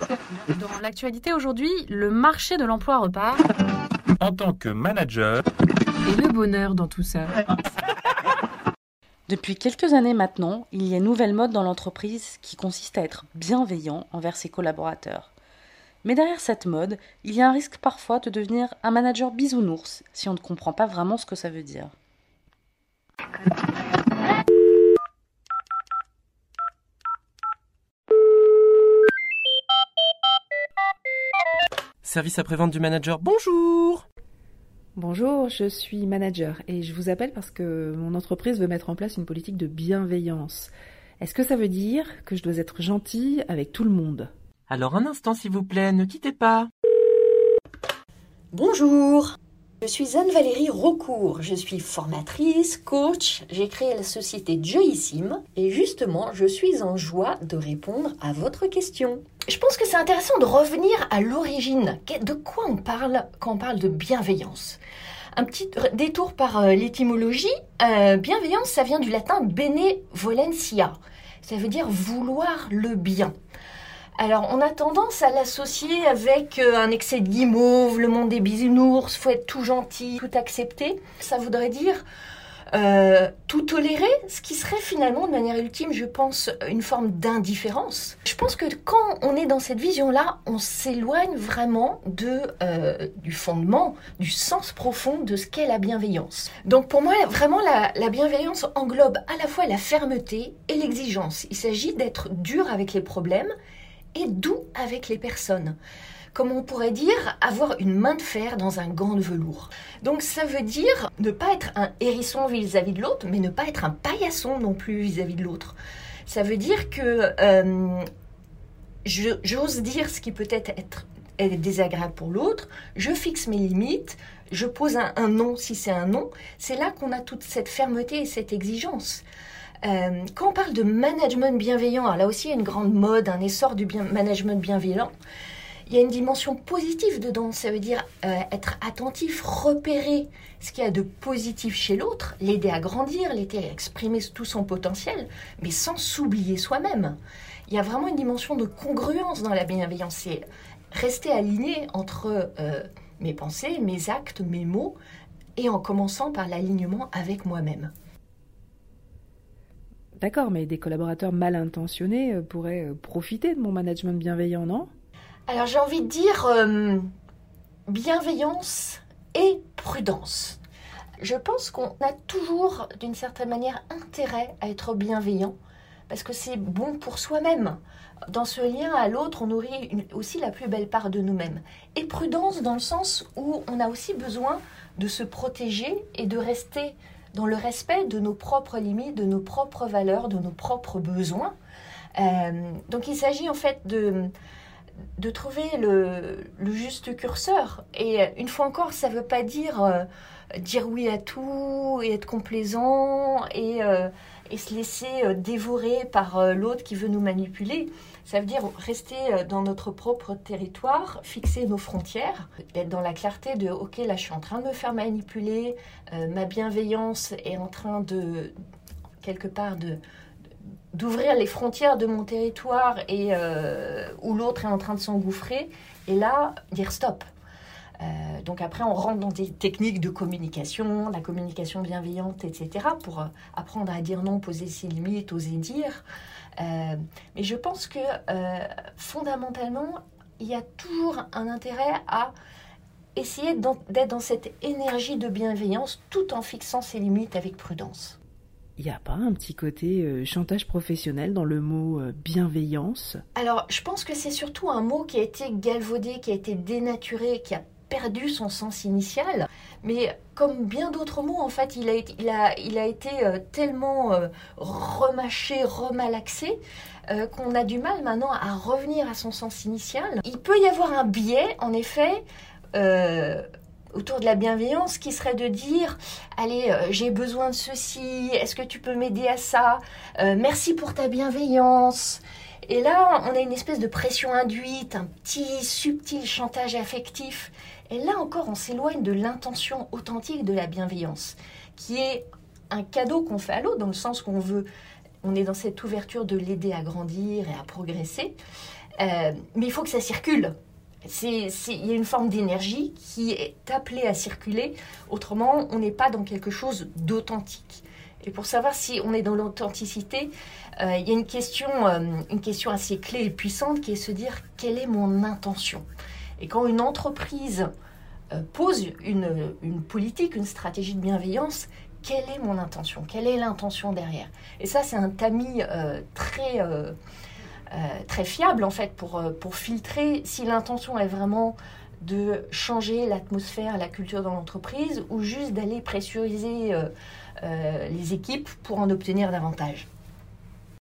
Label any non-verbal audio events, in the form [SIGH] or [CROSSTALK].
[LAUGHS] Dans l'actualité aujourd'hui, le marché de l'emploi repart. En tant que manager, Et le bonheur dans tout ça. [LAUGHS] Depuis quelques années maintenant, il y a une nouvelle mode dans l'entreprise qui consiste à être bienveillant envers ses collaborateurs. Mais derrière cette mode, il y a un risque parfois de devenir un manager bisounours si on ne comprend pas vraiment ce que ça veut dire. Service après-vente du manager, bonjour Bonjour, je suis manager et je vous appelle parce que mon entreprise veut mettre en place une politique de bienveillance. Est-ce que ça veut dire que je dois être gentille avec tout le monde? Alors un instant s'il vous plaît, ne quittez pas. Bonjour, je suis Anne-Valérie Raucourt, je suis formatrice, coach, j'ai créé la société Joyissime et justement je suis en joie de répondre à votre question. Je pense que c'est intéressant de revenir à l'origine. De quoi on parle quand on parle de bienveillance? Un petit détour par euh, l'étymologie. Euh, bienveillance, ça vient du latin benevolentia. Ça veut dire vouloir le bien. Alors, on a tendance à l'associer avec euh, un excès de guimauve, le monde des bisounours, faut être tout gentil, tout accepter. Ça voudrait dire euh, tout tolérer, ce qui serait finalement de manière ultime, je pense, une forme d'indifférence. Je pense que quand on est dans cette vision-là, on s'éloigne vraiment de, euh, du fondement, du sens profond de ce qu'est la bienveillance. Donc pour moi, vraiment, la, la bienveillance englobe à la fois la fermeté et l'exigence. Il s'agit d'être dur avec les problèmes et doux avec les personnes comme on pourrait dire, avoir une main de fer dans un gant de velours. Donc ça veut dire ne pas être un hérisson vis-à-vis de l'autre, mais ne pas être un paillasson non plus vis-à-vis de l'autre. Ça veut dire que euh, j'ose dire ce qui peut être, être, désagréable pour l'autre, je fixe mes limites, je pose un, un non si c'est un non. C'est là qu'on a toute cette fermeté et cette exigence. Euh, quand on parle de management bienveillant, alors là aussi il y a une grande mode, un essor du management bienveillant il y a une dimension positive dedans. Ça veut dire euh, être attentif, repérer ce qu'il y a de positif chez l'autre, l'aider à grandir, l'aider à exprimer tout son potentiel, mais sans s'oublier soi-même. Il y a vraiment une dimension de congruence dans la bienveillance. C'est rester aligné entre euh, mes pensées, mes actes, mes mots, et en commençant par l'alignement avec moi-même. D'accord, mais des collaborateurs mal intentionnés euh, pourraient profiter de mon management bienveillant, non? Alors j'ai envie de dire euh, bienveillance et prudence. Je pense qu'on a toujours, d'une certaine manière, intérêt à être bienveillant parce que c'est bon pour soi-même. Dans ce lien à l'autre, on nourrit aussi la plus belle part de nous-mêmes. Et prudence dans le sens où on a aussi besoin de se protéger et de rester dans le respect de nos propres limites, de nos propres valeurs, de nos propres besoins. Euh, donc il s'agit en fait de de trouver le, juste curseur. Et une fois encore, ça ne veut pas dire euh, dire oui à tout et être complaisant et, euh, se laisser euh, dévorer par l'autre qui veut nous manipuler. Ça veut dire rester dans notre propre territoire, fixer nos frontières, être dans la clarté de ok là je suis en train de me faire manipuler, ma bienveillance est en train de quelque part de, d'ouvrir les frontières de mon territoire et euh, où l'autre est en train de s'engouffrer, et là, dire stop. Euh, donc après, on rentre dans des techniques de communication, la communication bienveillante, etc., pour euh, apprendre à dire non, poser ses limites, oser dire. mais je pense que fondamentalement, il y a toujours un intérêt à essayer d'être dans cette énergie de bienveillance tout en fixant ses limites avec prudence. Il n'y a pas un petit côté euh, chantage professionnel dans le mot euh, bienveillance? Alors, je pense que c'est surtout un mot qui a été galvaudé, qui a été dénaturé, qui a perdu son sens initial. Mais comme bien d'autres mots, en fait, il a, été euh, tellement remâché, remalaxé, qu'on a du mal maintenant à revenir à son sens initial. Il peut y avoir un biais, en effet autour de la bienveillance qui serait de dire allez euh, j'ai besoin de ceci est-ce que tu peux m'aider à ça euh, merci pour ta bienveillance. Et là on a une espèce de pression induite un petit subtil chantage affectif. Et là encore on s'éloigne de l'intention authentique de la bienveillance qui est un cadeau qu'on fait à l'autre dans le sens qu'on veut on est dans cette ouverture de l'aider à grandir et à progresser. Euh, mais il faut que ça circule. Il y a une forme d'énergie qui est appelée à circuler. Autrement, on n'est pas dans quelque chose d'authentique. Et pour savoir si on est dans l'authenticité, euh, il y a une question, euh, une question assez clé et puissante qui est se dire quelle est mon intention? Et quand une entreprise pose une, politique, une stratégie de bienveillance, quelle est mon intention? Quelle est l'intention derrière? Et ça, c'est un tamis très euh, très fiable en fait pour, euh, pour filtrer si l'intention est vraiment de changer l'atmosphère, la culture dans l'entreprise ou juste d'aller pressuriser euh, les équipes pour en obtenir davantage.